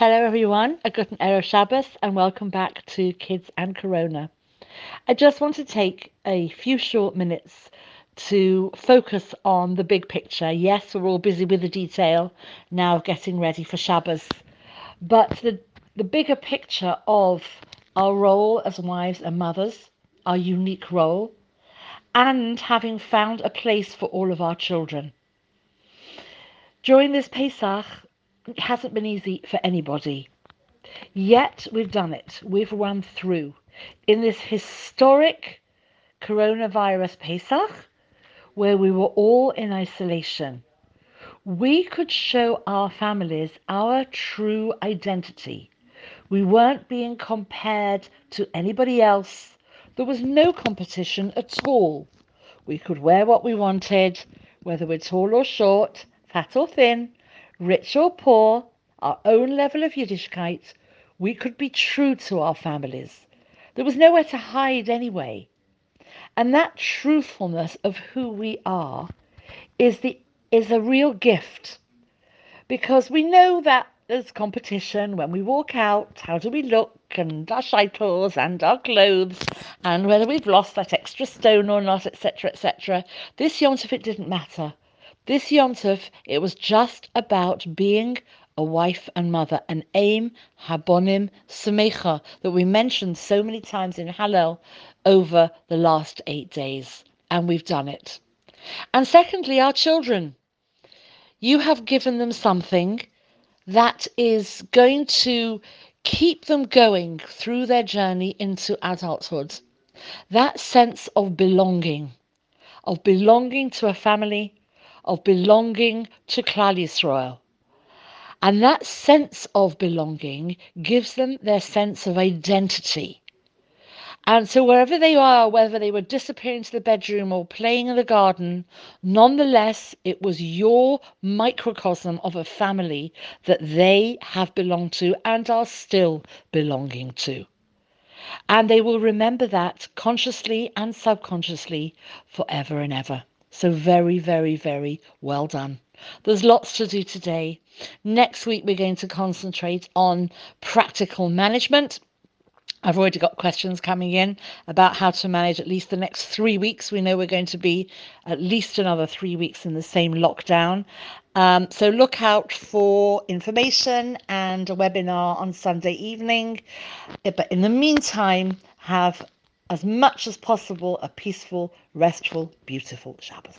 Hello, everyone. A good Erev Shabbos, and welcome back to Kids and Corona. I just want to take a few short minutes to focus on the big picture. Yes, we're all busy with the detail now, getting ready for Shabbos, but the the bigger picture of our role as wives and mothers, our unique role, and having found a place for all of our children. During this Pesach, it hasn't been easy for anybody. Yet we've done it. We've run through in this historic coronavirus Pesach where we were all in isolation. We could show our families our true identity. We weren't being compared to anybody else. There was no competition at all. We could wear what we wanted, whether we're tall or short, fat or thin, rich or poor, our own level of Yiddishkeit, we could be true to our families. There was nowhere to hide anyway. And that truthfulness of who we are is the is a real gift. Because we know that there's competition when we walk out, how do we look, and our shaitels and our clothes, and whether we've lost that extra stone or not, etc., etc. This Yontif, it didn't matter. This Yontef, it was just about being a wife and mother, an aim, habonim, semecha, that we mentioned so many times in Hallel over the last eight days. And we've done it. And secondly, our children. You have given them something that is going to keep them going through their journey into adulthood. That sense of belonging, of belonging to a family, of belonging to Klal Yisrael. And that sense of belonging gives them their sense of identity. And so, wherever they are, whether they were disappearing to the bedroom or playing in the garden, nonetheless, it was your microcosm of a family that they have belonged to and are still belonging to. And they will remember that consciously and subconsciously forever and ever. So, very, very, very well done. There's lots to do today. Next week, we're going to concentrate on practical management. I've already got questions coming in about how to manage at least the next three weeks. We know we're going to be at least another three weeks in the same lockdown. Um, so look out for information and a webinar on Sunday evening. But in the meantime, have as much as possible a peaceful, restful, beautiful Shabbos.